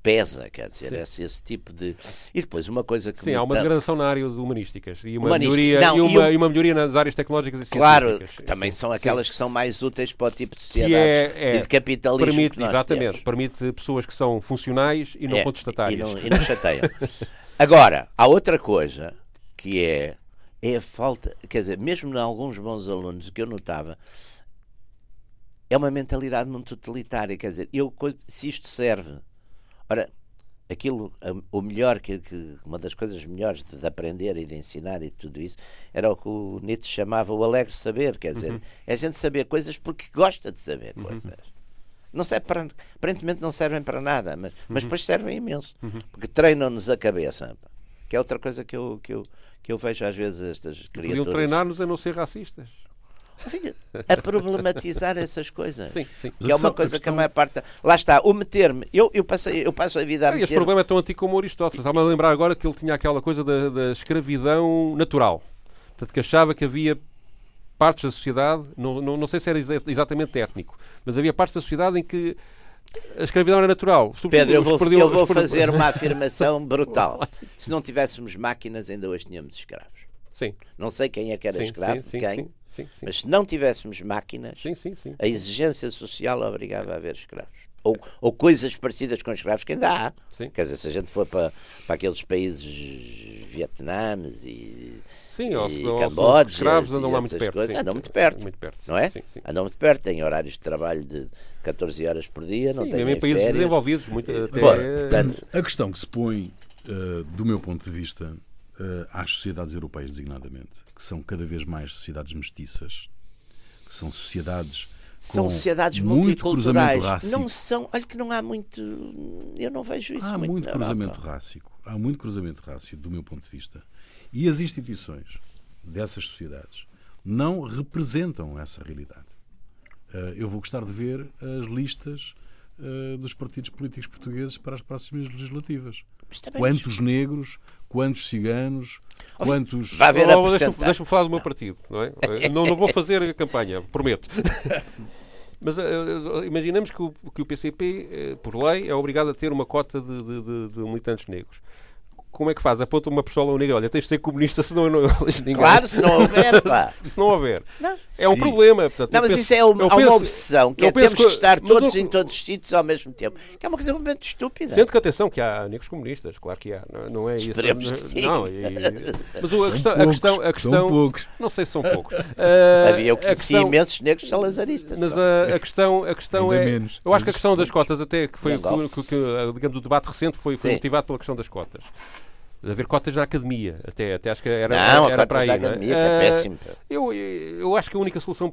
pesa, quer dizer, esse, esse tipo de. E depois uma coisa que. Sim, há uma ta- degradação na área de humanísticas e uma, Humanística. melhoria, Não, e, uma, eu- e uma melhoria nas áreas tecnológicas e Claro, científicas. que também Sim, são sim. aquelas que são mais úteis para o tipo de que sociedades é, é, e de capitalismo permite, exatamente, temos. permite pessoas que são funcionais e não É, contestatárias. E não, e não chateiam. (laughs) Agora, há outra coisa que é, é a falta, quer dizer, mesmo em alguns bons alunos que eu notava, é uma mentalidade muito totalitária. Quer dizer, eu, se isto serve, ora, aquilo, o melhor, que, que- uma das coisas melhores de, de aprender e de ensinar e tudo isso, era o que o Nietzsche chamava o alegre saber. Quer dizer, é a gente saber coisas porque gosta de saber coisas. Não serve para, aparentemente não servem para nada, mas, mas depois servem imenso. Porque treinam-nos a cabeça. Que é outra coisa que eu, que eu, que eu vejo às vezes estas Podiam criaturas. treinar-nos a não ser racistas. A problematizar essas coisas. Sim, sim. Que é uma A coisa que a questão- maior parte. Lá está, o meter-me. Eu, eu, passei, eu passo a vida a este problema é tão antigo como o Aristóteles. Estava-me a lembrar agora que ele tinha aquela coisa da, da escravidão natural. Portanto, que achava que havia partes da sociedade, não, não, não sei se era exa- exatamente étnico, mas havia partes da sociedade em que a escravidão era natural. Pedro, eu vou, eu vou fazer uma (laughs) afirmação brutal. Se não tivéssemos máquinas, ainda hoje tínhamos escravos. Sim, Não sei quem é que era sim, escravo, sim, sim, quem, sim, sim, mas se não tivéssemos máquinas, Sim, sim, sim. a exigência social obrigava a haver escravos. Ou, ou coisas parecidas com escravos que ainda há. Sim. Quer dizer, se a gente for para, para aqueles países vietnames e, Sim, ou, e ou- escravos andam lá muito perto. coisas, sim, andam muito perto, Muito perto, sim, não é? Sim, sim. Andam muito perto, têm horários de trabalho de 14 horas por dia, não Sim, têm mesmo em países férias. desenvolvidos, muito, até, Bom, portanto, A questão que se põe, eh, do meu ponto de vista, eh, às sociedades europeias, designadamente, que são cada vez mais sociedades mestiças, que são sociedades são com sociedades multiculturais. Não são, olha que não há muito, eu não vejo isso Há muito, muito cruzamento Europa. Há muito cruzamento rássico, do meu ponto de vista. E as instituições dessas sociedades não representam essa realidade. Eh, Eu vou gostar de ver as listas eh, dos partidos políticos portugueses para as próximas legislativas. Quantos negros, quantos ciganos, quantos. Vai ver a Oh, Deixa-me deixa falar do meu partido, não é? (laughs) Não, não vou fazer a campanha, prometo. (laughs) Mas eh, eh, imaginamos que o, que o PCP, eh, por lei, é obrigado a ter uma cota de, de- de- de militantes negros. Como é que faz? Aponta uma pistola ao negro, olha, tens de ser comunista se não, não (laughs) ninguém. Claro, se não houver, pá. (laughs) se não houver. Não. É um Sim. problema. Portanto, Não, mas penso- isso é uma, há uma penso- obsessão, que é penso temos que estar mas todos eu- em todos os sítios ao mesmo tempo. Que é uma coisa completamente estúpida. Sendo que atenção que há negros comunistas, claro que há, não, não é isso. Esperemos que sim. Não, e- mas o- a, questão, a poucos, questão, a são questão, poucos. não sei se são poucos. (laughs) Ah, Havia, eu a conheci questão- imensos negros salazaristas. Mas a, a questão, a questão Ainda é. menos, eu acho que a questão das cotas, até que foi que, que, que, digamos, o debate recente foi, foi motivado pela questão das cotas. De haver cotas na academia, até, até acho que era, não, a era para aí. não é? academia, que é péssimo. eu, eu acho que a única solução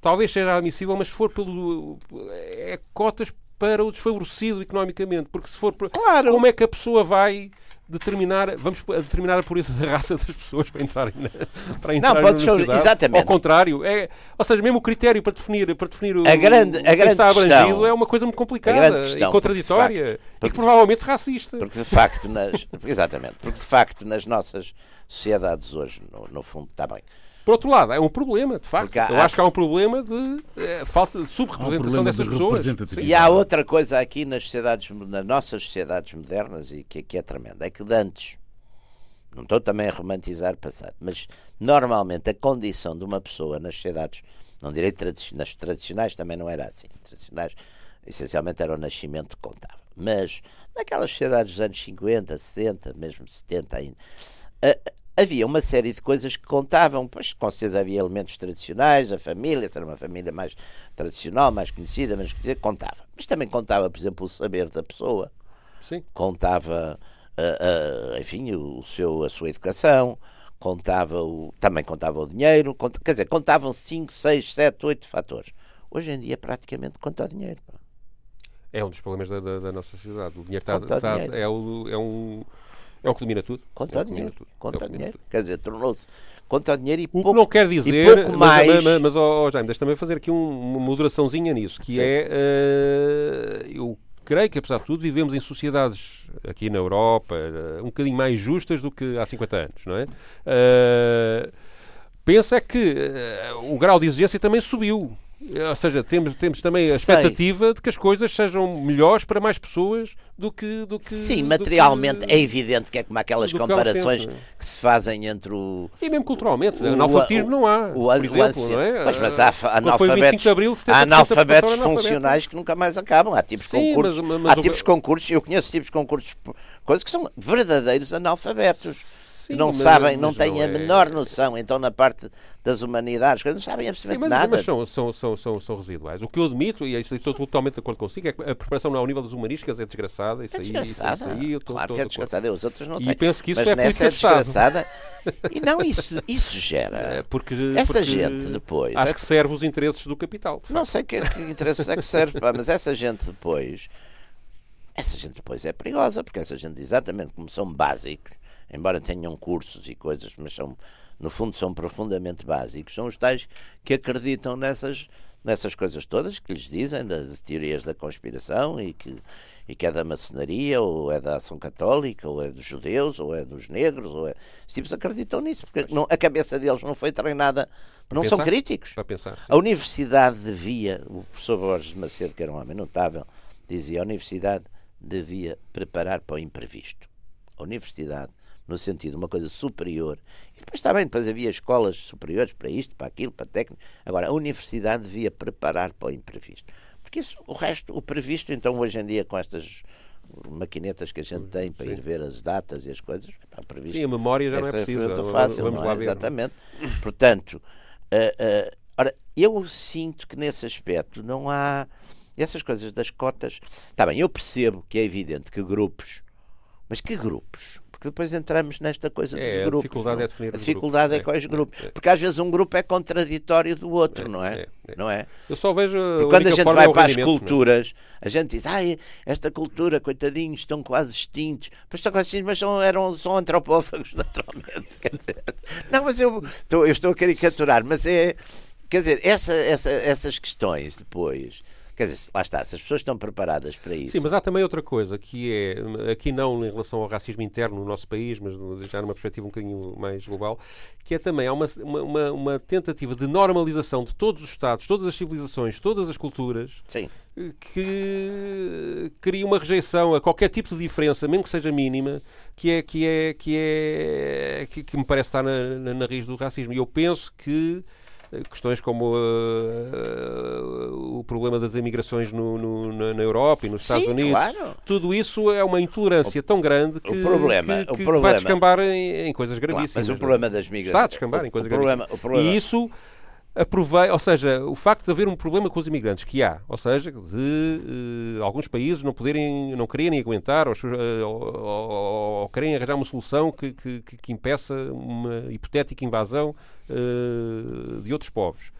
talvez seja admissível, mas se for pelo. é cotas para o desfavorecido economicamente. Porque se for. Claro. Como é que a pessoa vai determinar. Vamos determinar a pureza da raça das pessoas para entrarem na, para entrar na pode ser- universidade? exatamente. Ao contrário. É, ou seja, mesmo o critério para definir, para definir o, A grande- a grande está abrangido questão- é uma coisa muito complicada questão, e contraditória porque, facto, e porque- que provavelmente racista. Porque de facto, nas, (laughs) exatamente, porque de facto nas nossas sociedades hoje, no, no fundo, está bem. Por outro lado, é um problema, de facto. Há- Eu acho que há um problema de eh, falta de um subrepresentação problema dessas de pessoas. E há outra coisa aqui nas sociedades, nas nossas sociedades modernas e que, que é tremenda, é que de antes, não estou também a romantizar o passado, mas normalmente a condição de uma pessoa nas sociedades, não direi tradici- nas tradicionais também não era assim, tradicionais essencialmente era o nascimento que contava, mas naquelas sociedades dos anos 50, 60, mesmo 70 ainda, a- havia uma série de coisas que contavam, pois com certeza havia elementos tradicionais, a família, se era uma família mais tradicional, mais conhecida, conhecida, contava. Mas também contava, por exemplo, o saber da pessoa, Sim. contava, ah, ah, enfim, o seu, a sua educação, contava o, também contava o dinheiro, conta- quer dizer, contavam 5, 6, 7, 8 fatores. Hoje em dia praticamente conta o dinheiro. pá. É um dos problemas da, da- da nossa sociedade. O dinheiro está, dinheiro. é, o, é um. É o que domina tudo. Conta é dinheiro. tudo. É Conta domina dinheiro. Quer dizer, tornou-se conta dinheiro e O pouco, que não quer dizer, pouco mas, mais. mas, mas, mas ó, ó, Jaime, deixa também fazer aqui um- uma moderaçãozinha nisso, que é, eh, eu creio que apesar de tudo vivemos em sociedades aqui na Europa eh, um bocadinho mais justas do que há 50 anos, não é? Eh, penso é que eh, o grau de exigência também subiu. Ou seja, temos, temos também a Sei. expectativa de que as coisas sejam melhores para mais pessoas do que. Do que Sim, do materialmente que- é evidente que é como aquelas que há comparações não é? que se fazem entre o. E mesmo culturalmente, o- analfabetismo o- não há. o- o exemplo, não é? Pois, mas há foi o 25 de analfabetos, Abril, 70% há analfabetos funcionais que nunca mais acabam. Há tipos de concursos. mas- mas há o- tipos de concursos, eu conheço tipos de concursos, coisas que são verdadeiros analfabetos. Sim, não mas- sabem, não mas têm não a é- menor noção, então na parte das humanidades, não sabem Sim, absolutamente mas, nada. mas são, são, são, são, são residuais. O que eu admito, e isso estou totalmente de acordo consigo, é que a preparação ao nível das humanísticas é desgraçada. Isso É aí, isso, desgraçada. isso aí estou claro estou que é desgraçada. Eu, os outros não E sei. penso que isso Mas é nessa é Estado. desgraçada. E não, isso, isso gera. É, porque, Essa porque gente depois, Acho é que serve os interesses do capital. Não sei que, que interesses é que serve, pá, mas essa gente depois, essa gente depois é perigosa, porque essa gente, exatamente como são básicos, embora tenham cursos e coisas, mas são, no fundo são profundamente básicos, são os tais que acreditam nessas, nessas coisas todas que lhes dizem, das teorias da conspiração e que, e que é da maçonaria, ou é da ação católica, ou é dos judeus, ou é dos negros, ou é... Os tipos acreditam nisso, porque não- a cabeça deles não foi treinada, não são pensar? críticos. Para pensar. A universidade devia, o professor Borges Macedo, que era um homem notável, dizia: a universidade devia preparar para o imprevisto. A universidade, no sentido de uma coisa superior, e depois está bem, depois havia escolas superiores para isto, para aquilo, para técnico. Agora, a universidade devia preparar para o imprevisto. Porque isso, o resto, o previsto, então hoje em dia, com estas maquinetas que a gente tem para ir ver as datas e as coisas, o previsto Sim, a memória já não é preciso. relativamente Vamos- fácil, vamos não é? ver. Exatamente. Portanto, ah, ah, ora, eu sinto que nesse aspecto não há essas coisas das cotas. Está bem, eu percebo que é evidente que grupos, mas que grupos? Porque depois entramos nesta coisa É, dos a grupos. dificuldade não? é definir A os dificuldade grupos. é quais É, grupos. é, é. Porque às vezes um grupo é contraditório do outro, É, não é? é, é. Não é? Eu só vejo. Porque quando a gente vai para as culturas culturas, a gente diz, ai, esta cultura, coitadinhos, estão quase extintos. Pois estão quase extintos, mas são, eram, são antropófagos, (laughs) naturalmente. Quer dizer, não, mas eu estou, eu estou a caricaturar, mas é. Quer dizer, essa, essa, essas questões depois Quer dizer, lá está, se as pessoas estão preparadas para isso. Sim, mas há também outra coisa, que é, aqui não em relação ao racismo interno no nosso país, mas já numa perspectiva um bocadinho mais global, que é também há uma, uma, uma tentativa de normalização de todos os Estados, todas as civilizações, todas as culturas, Sim. que cria uma rejeição a qualquer tipo de diferença, mesmo que seja mínima, que é que é que é que, que me parece estar na, na, na raiz do racismo. E eu penso que questões como uh, o problema das imigrações no, no, na Europa e nos Estados Sim, Unidos. claro. Tudo isso é uma intolerância tão grande que, problema- que- o que problema- vai descambar em, em coisas Claro, gravíssimas. mas o é? problema das migrações. Está a descambar em o- coisas o problema, gravíssimas. o problema, E isso aproveita, ou seja, o facto de haver um problema com os imigrantes que há, ou seja, de eh, alguns países não poderem, não quererem aguentar ou, eh, ou, ou- ou querem arranjar uma solução que, que, que- impeça uma hipotética invasão eh, de outros povos.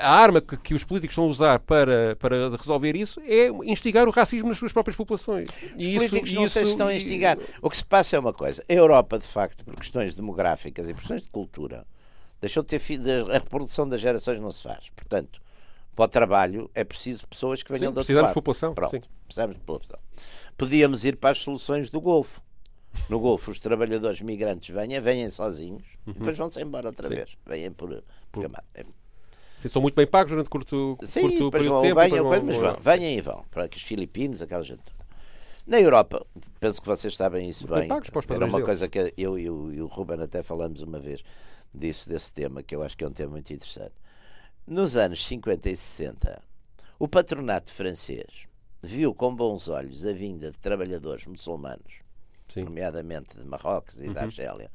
A arma que, que os políticos estão a usar para, para resolver isso é instigar o racismo nas suas próprias populações. E Os políticos não sei se estão a instigar. O que se passa é uma coisa. A Europa, de facto, por questões demográficas e por questões de cultura, deixou de ter filhos. A reprodução das gerações não se faz. Portanto, para o trabalho é preciso pessoas que venham Sim, de outro precisamos lado. de população, Pronto, sim. precisamos de população. Podíamos ir para as soluções do Golfo. No Golfo, os trabalhadores migrantes vêm, vêm sozinhos e depois vão-se embora outra Uhum. Sim. vez. Vêm por, por camada. É- Sim, são muito bem pagos durante curto, Sim, curto depois período vão, de tempo. venham, coisa, mas vão- venham e vão. Para os filipinos, aquela gente. Na Europa, penso que vocês sabem isso Bem bem. pagos para os Era uma deles. coisa que eu e o, e o Ruben até falamos uma vez disso, desse tema, que eu acho que é um tema muito interessante. Nos anos 50 e 60, o patronato francês viu com bons olhos a vinda de trabalhadores muçulmanos, Sim. nomeadamente de Marrocos e Uhum. da Argélia,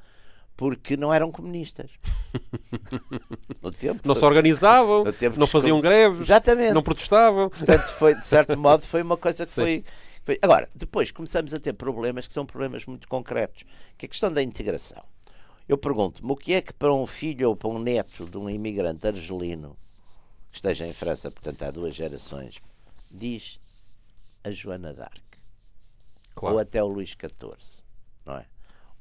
porque não eram comunistas. (laughs) no tempo, Não se organizavam, tempo não faziam greves, Exatamente. não protestavam. Portanto, foi, de certo (laughs) modo, foi uma coisa que foi, foi- Agora, depois começamos a ter problemas que são problemas muito concretos, que é a questão da integração. Eu pergunto-me o que é que para um filho ou para um neto de um imigrante argelino que esteja em França, portanto há duas gerações, diz a Joana d'Arc Claro. ou até o Luís XIV, não é?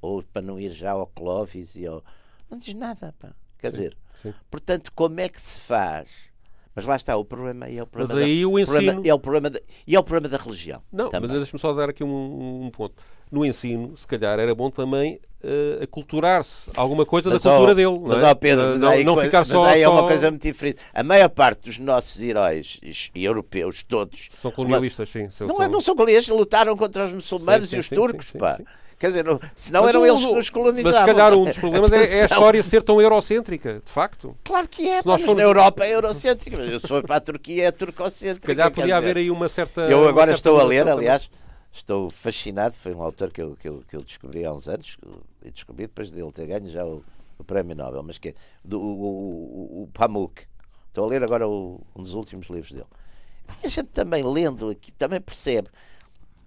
Ou para não ir já ao Clóvis e ao. Não diz nada, pá. Quer dizer, sim. portanto, como é que se faz? Mas lá está, o problema é o problema. Mas aí da, o problema- ensino- é o problema da, e é o problema da religião. Não, também. mas deixa-me só dar aqui um, um ponto. No ensino, se calhar era bom também eh, aculturar-se alguma coisa Mas, da cultura dele. Mas, não é? ó, Pedro, mas não, aí, não ficar mas só. aí é uma só- coisa muito diferente. A maior parte dos nossos heróis e europeus, todos, São colonialistas, sim. são- não, são- é, não são colonialistas, lutaram contra os muçulmanos Sim, e os sim, turcos, sim, sim, pá. Quer dizer, não, senão Mas eram o- eles que nos colonizavam. Mas se calhar um dos (laughs) problemas é, é a história ser tão eurocêntrica, de facto. Claro que é, mas formos- na Europa é eurocêntrica. mas Eu sou para a Turquia, é turcocêntrica. Se calhar podia haver aí uma certa. Eu agora certa estou a ler, aliás, estou fascinado. Foi um autor que eu, que eu, que eu descobri há uns anos, e descobri depois dele ter ganho já o, o Prémio Nobel, mas que é do, o, o, o- Pamuk. Estou a ler agora o- um dos últimos livros dele. E a gente também lendo aqui, também percebe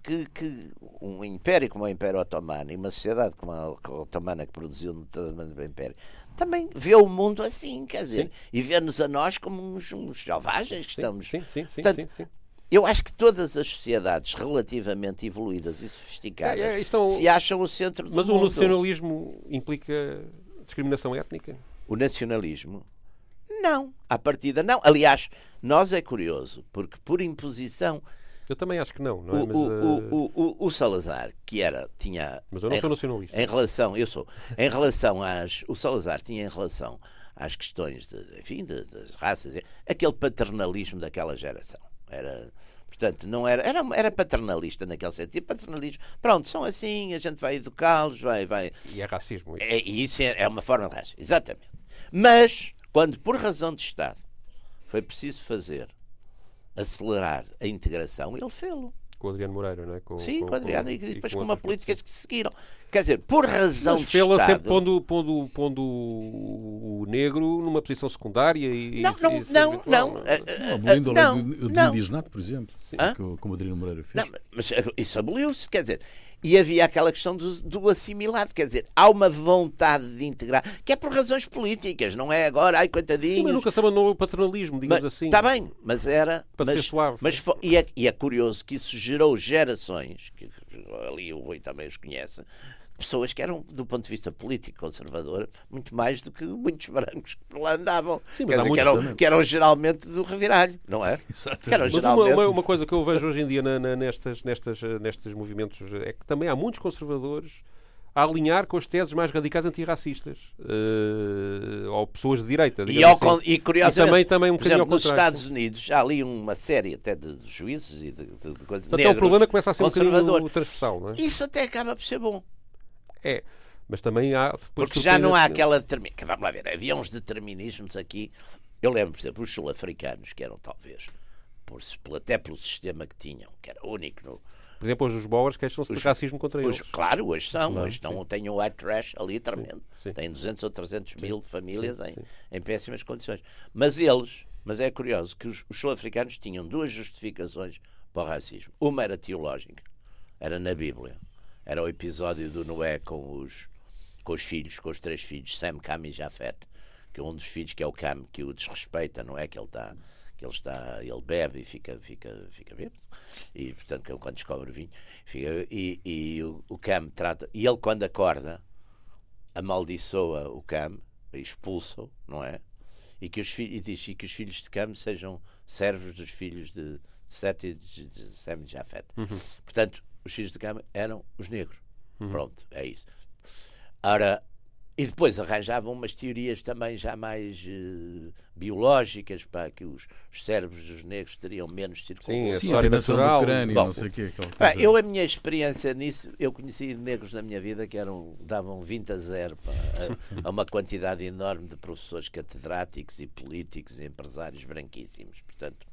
que, que um império como o Império Otomano e uma sociedade como a, Otomana que produziu no Império também vê o mundo assim, quer dizer, Sim. e vê-nos a nós como uns, uns selvagens que Sim, estamos. Sim, sim, sim, Portanto, sim. Eu acho que todas as sociedades relativamente evoluídas e sofisticadas É, é, um- se acham o centro do Mas o mundo. nacionalismo implica discriminação étnica? O nacionalismo? Não. À partida, não. Aliás, nós é curioso, porque por imposição, Eu também acho que não, não é? o, Mas, o, eh, o, o, o Salazar, que era, tinha. mas eu não em- sou nacionalista. Em relação, eu sou, em relação às. O Salazar tinha em relação às questões de, enfim, de- das raças, aquele paternalismo daquela geração. Era. Portanto, não era, era, era paternalista naquele sentido. Paternalismo, pronto, são assim, a gente vai educá-los, vai, vai, E é racismo. isso. É, e isso é, é uma forma de racismo, exatamente. Mas, quando por razão de Estado foi preciso fazer, acelerar a integração, ele fê-lo. Com o Adriano Moreira, não é? Com, Sim, com o Adriano, e depois com, uma outras política pessoas. que se seguiram. Quer dizer, por razão Mas de Estado... sempre pondo, pondo, pondo o o negro numa posição secundária e. Não, e- não, e não, habitual, não. é? eh, eh, Não, abolindo a não, do não. indigenato, por exemplo, Hã? que o- como Adriano Moreira fez. Não, mas isso aboliu-se, quer dizer, e havia aquela questão do, do assimilado, quer dizer, há uma vontade de integrar, que é por razões políticas, não é agora, ai Sim, coitadinhos. mas nunca se abandonou o paternalismo, digamos assim. Está bem, mas era. Para mas, ser suave. Mas e, é, e é curioso que isso gerou gerações, que que ali o Rui também os conhece, pessoas que eram, do ponto de vista político conservador, muito mais do que muitos (laughs) brancos que por lá andavam. Sim, dizer, que, eram, que, eram, geralmente do reviralho, não é? (laughs) Exatamente. Mas geralmente... uma, uma, coisa que eu vejo hoje em dia na, na, nestas, nestas, nestes movimentos é que também há muitos conservadores a alinhar com as teses mais radicais antirracistas uh, ou pessoas de direita. E, ao, assim. e curiosamente, e também, também um por exemplo, nos Estados Unidos há ali uma série até de, de juízes e de, de, de coisas Então o problema começa a ser um bocadinho transversal, não é? Isso até acaba por ser bom. É, mas também há. Porque já não há aquela determinação. Vamos lá ver, havia uns determinismos aqui. Eu lembro, por exemplo, os sul-africanos, que eram talvez, por, até pelo sistema que tinham, que era único no, por exemplo, hoje os Boers queixam-se de racismo contra hoje, eles. Claro, hoje são. Claro, hoje estão, têm o white trash ali tremendo. Sim, sim. Tem 200 ou 300 sim, mil famílias em, em péssimas condições. Mas eles, mas é curioso que os, os sul-africanos tinham duas justificações para o racismo. Uma era teológica, era na Bíblia. Era o episódio do Noé com os, com os filhos, com os três filhos, Sem, Cam e Jafet. Que um dos filhos, que é o Cam, que o desrespeita, não é? Que ele está que ele está, ele bebe e fica, fica, fica bêbado, e portanto quando descobre o vinho, fica, e, e o, o Cam trata, e ele quando acorda, amaldiçoa o Cam, expulsa-o, não é? E que os filhos, e diz, e que os filhos de Cam sejam servos dos filhos de Sete e de, de Sem e Jafet. Uhum. Portanto, os filhos de Cam eram os negros. Uhum. Pronto, é isso. Ora, e depois arranjavam umas teorias também já mais uh, biológicas para que os, os, cérebros dos negros teriam menos circulação. Sim, a história natural. Do crânio, Bom, não sei quê, eu, a minha experiência nisso, eu conheci negros na minha vida que eram, davam 20 a 0 a, a, uma quantidade enorme de professores catedráticos e políticos e empresários branquíssimos. Portanto,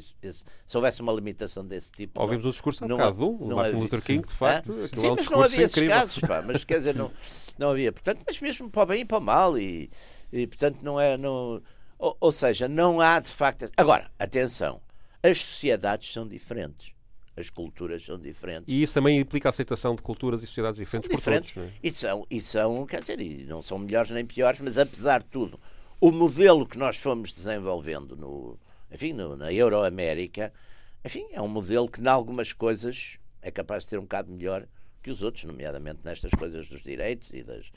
se houvesse uma limitação desse tipo. Ouvimos não, o discurso há não, bocado do não, Martin Luther King, de facto. Ah? Sim, é um mas não havia esses casos, pá, mas quer dizer, não, não havia. Portanto, mas mesmo para o bem e para o mal, e, e portanto não é. Não, ou, ou seja, não há de facto. Agora, atenção, as sociedades são diferentes as culturas são diferentes. E isso também implica a aceitação de culturas e sociedades diferentes são diferentes, por todos. É? E, são, e são, quer dizer, e não são melhores nem piores, mas apesar de tudo, o modelo que nós fomos desenvolvendo no, enfim, no, na Euroamérica, enfim, é um modelo que, em algumas coisas, é capaz de ser um bocado melhor que os outros, nomeadamente nestas coisas dos direitos e das,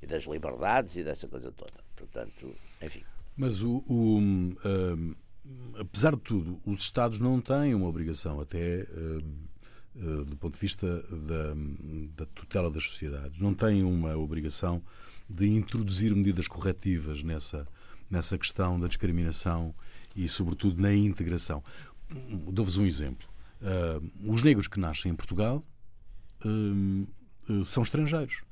e das liberdades e dessa coisa toda. Portanto, enfim. Mas o, o um, apesar de tudo, os Estados não têm uma obrigação, até uh, do ponto de vista da, da tutela das sociedades, não têm uma obrigação de introduzir medidas corretivas nessa, nessa questão da discriminação e, sobretudo, na integração. Dou-vos um exemplo. Uh, os negros que nascem em Portugal uh, uh, são estrangeiros.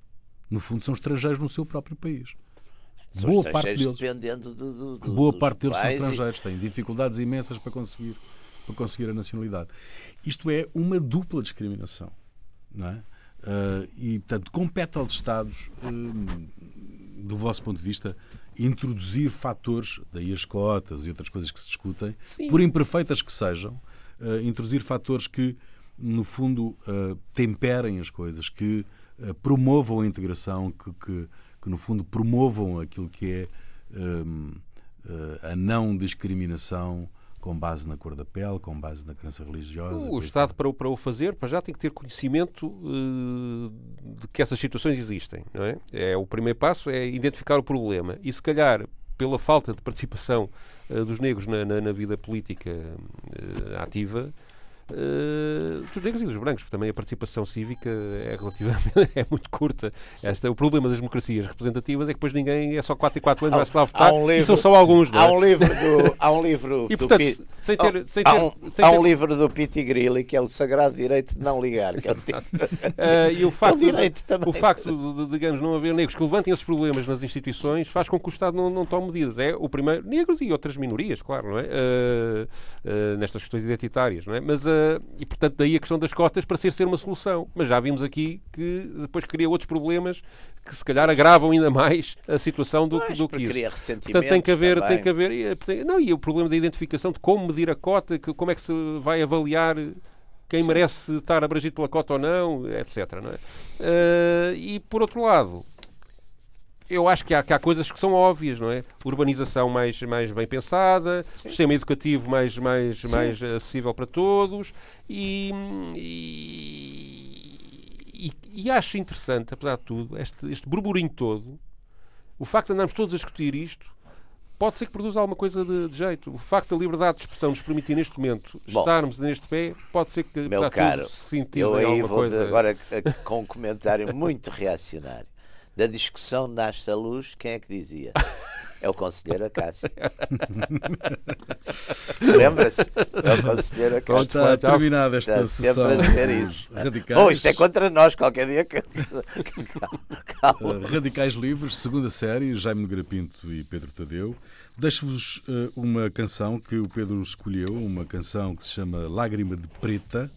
No fundo, são estrangeiros no seu próprio país. São boa parte deles, dependendo do, do, do boa parte deles são estrangeiros, e... têm dificuldades imensas para conseguir, para conseguir a nacionalidade. Isto é uma dupla discriminação. Não é? e, portanto, compete aos Estados, do vosso ponto de vista, introduzir fatores, daí as cotas e outras coisas que se discutem, Sim. por imperfeitas que sejam, uh, introduzir fatores que, no fundo, uh, temperem as coisas, que uh, promovam a integração, que, que, que, no fundo, promovam aquilo que é a não discriminação com base na cor da pele, com base na crença religiosa. O Estado, para o, para o fazer, para já tem que ter conhecimento uh, de que essas situações existem. Não é? é? O primeiro passo é identificar o problema e, se calhar, pela falta de participação uh, dos negros na, na, na vida política uh, ativa, uh, dos negros e dos brancos, porque também a participação cívica é relativamente (laughs) é muito curta. Este, o problema das democracias representativas é que depois ninguém é só 4 e 4 anos vai se lá votar um livro, e são só alguns. Há, é? um livro do, há um livro (laughs) e, portanto, do, sem ter, sem ter, há um, sem há ter... um livro do Piti Grilli que é o Sagrado Direito de Não Ligar. Que é o, uh, (laughs) e o facto, o, o facto de, digamos, não haver negros que levantem esses problemas nas instituições faz com que o Estado não, não tome medidas. É o primeiro, negros e outras minorias, claro, não é? Uh, nestas questões identitárias, não é? Mas e, portanto, daí a questão das cotas para ser, uma solução. Mas já vimos aqui que depois cria outros problemas que se calhar agravam ainda mais a situação do, do que isso. Portanto, tem que haver, tem que haver. Não, e o problema da identificação de como medir a cota, que, como é que se vai avaliar quem Sim. merece estar abrangido pela cota ou não, etc. Não é? Uh, e por outro lado, eu acho que há, que há coisas que são óbvias, não é? Urbanização mais, mais bem pensada, Sim. sistema educativo mais, mais, mais acessível para todos e, e, e, e, acho interessante, apesar de tudo, este, este burburinho todo, o facto de andarmos todos a discutir isto, pode ser que produza alguma coisa de, de, jeito. O facto da liberdade de expressão nos permitir neste momento Bom, estarmos neste pé, pode ser que meu caro, tudo, se eu aí vou coisa... agora com um comentário muito reacionário da discussão nasce a luz, quem é que dizia? (laughs) É o conselheiro Acácio. Lembra-se? É o conselheiro Acácio. Está terminada esta Está sessão. sempre a dizer isso. Radicais. Bom, isto é contra nós, qualquer dia. Calma. Radicais Livres, segunda série, Jaime Grapinto e Pedro Tadeu. Deixo-vos uh, uma canção que o Pedro escolheu, uma canção que se chama Lágrima de Preta,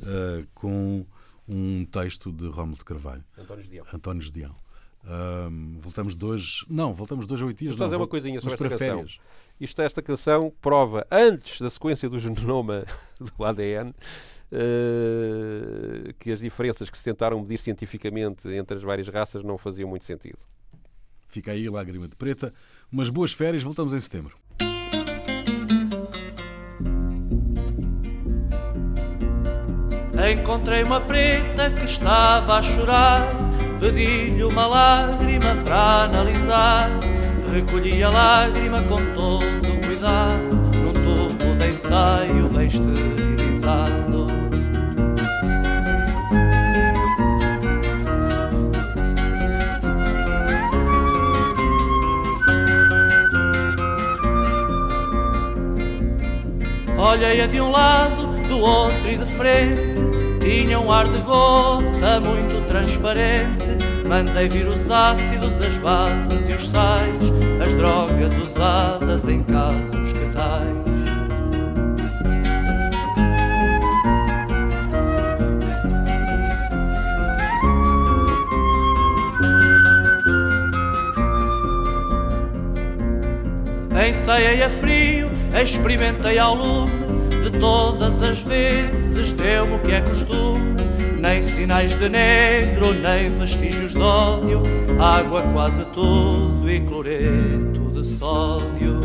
uh, com um texto de Rómulo de Carvalho. António Gedeão. António Gedeão. Um, voltamos dois. Não, voltamos dois a oito dias. A fazer uma coisinha sobre esta canção. Férias. Isto, esta canção prova, antes da sequência do genoma (laughs) do ADN, uh, eh, que as diferenças que se tentaram medir cientificamente entre as várias raças não faziam muito sentido. Fica aí, lágrima de preta. Umas boas férias, voltamos em setembro. Encontrei uma preta que estava a chorar Pedi-lhe uma lágrima para analisar. Recolhi a lágrima com todo cuidado, num tubo de ensaio bem esterilizado. Olhei-a de um lado, do outro e de frente tinha um ar de gota muito transparente. Mandei vir os ácidos, as bases e os sais, as drogas usadas em casos que tais. Ensaiei a frio, experimentei ao lume de todas as vezes deu-me o que é costume, nem sinais de negro, nem vestígios de ódio, água quase tudo e cloreto de sódio.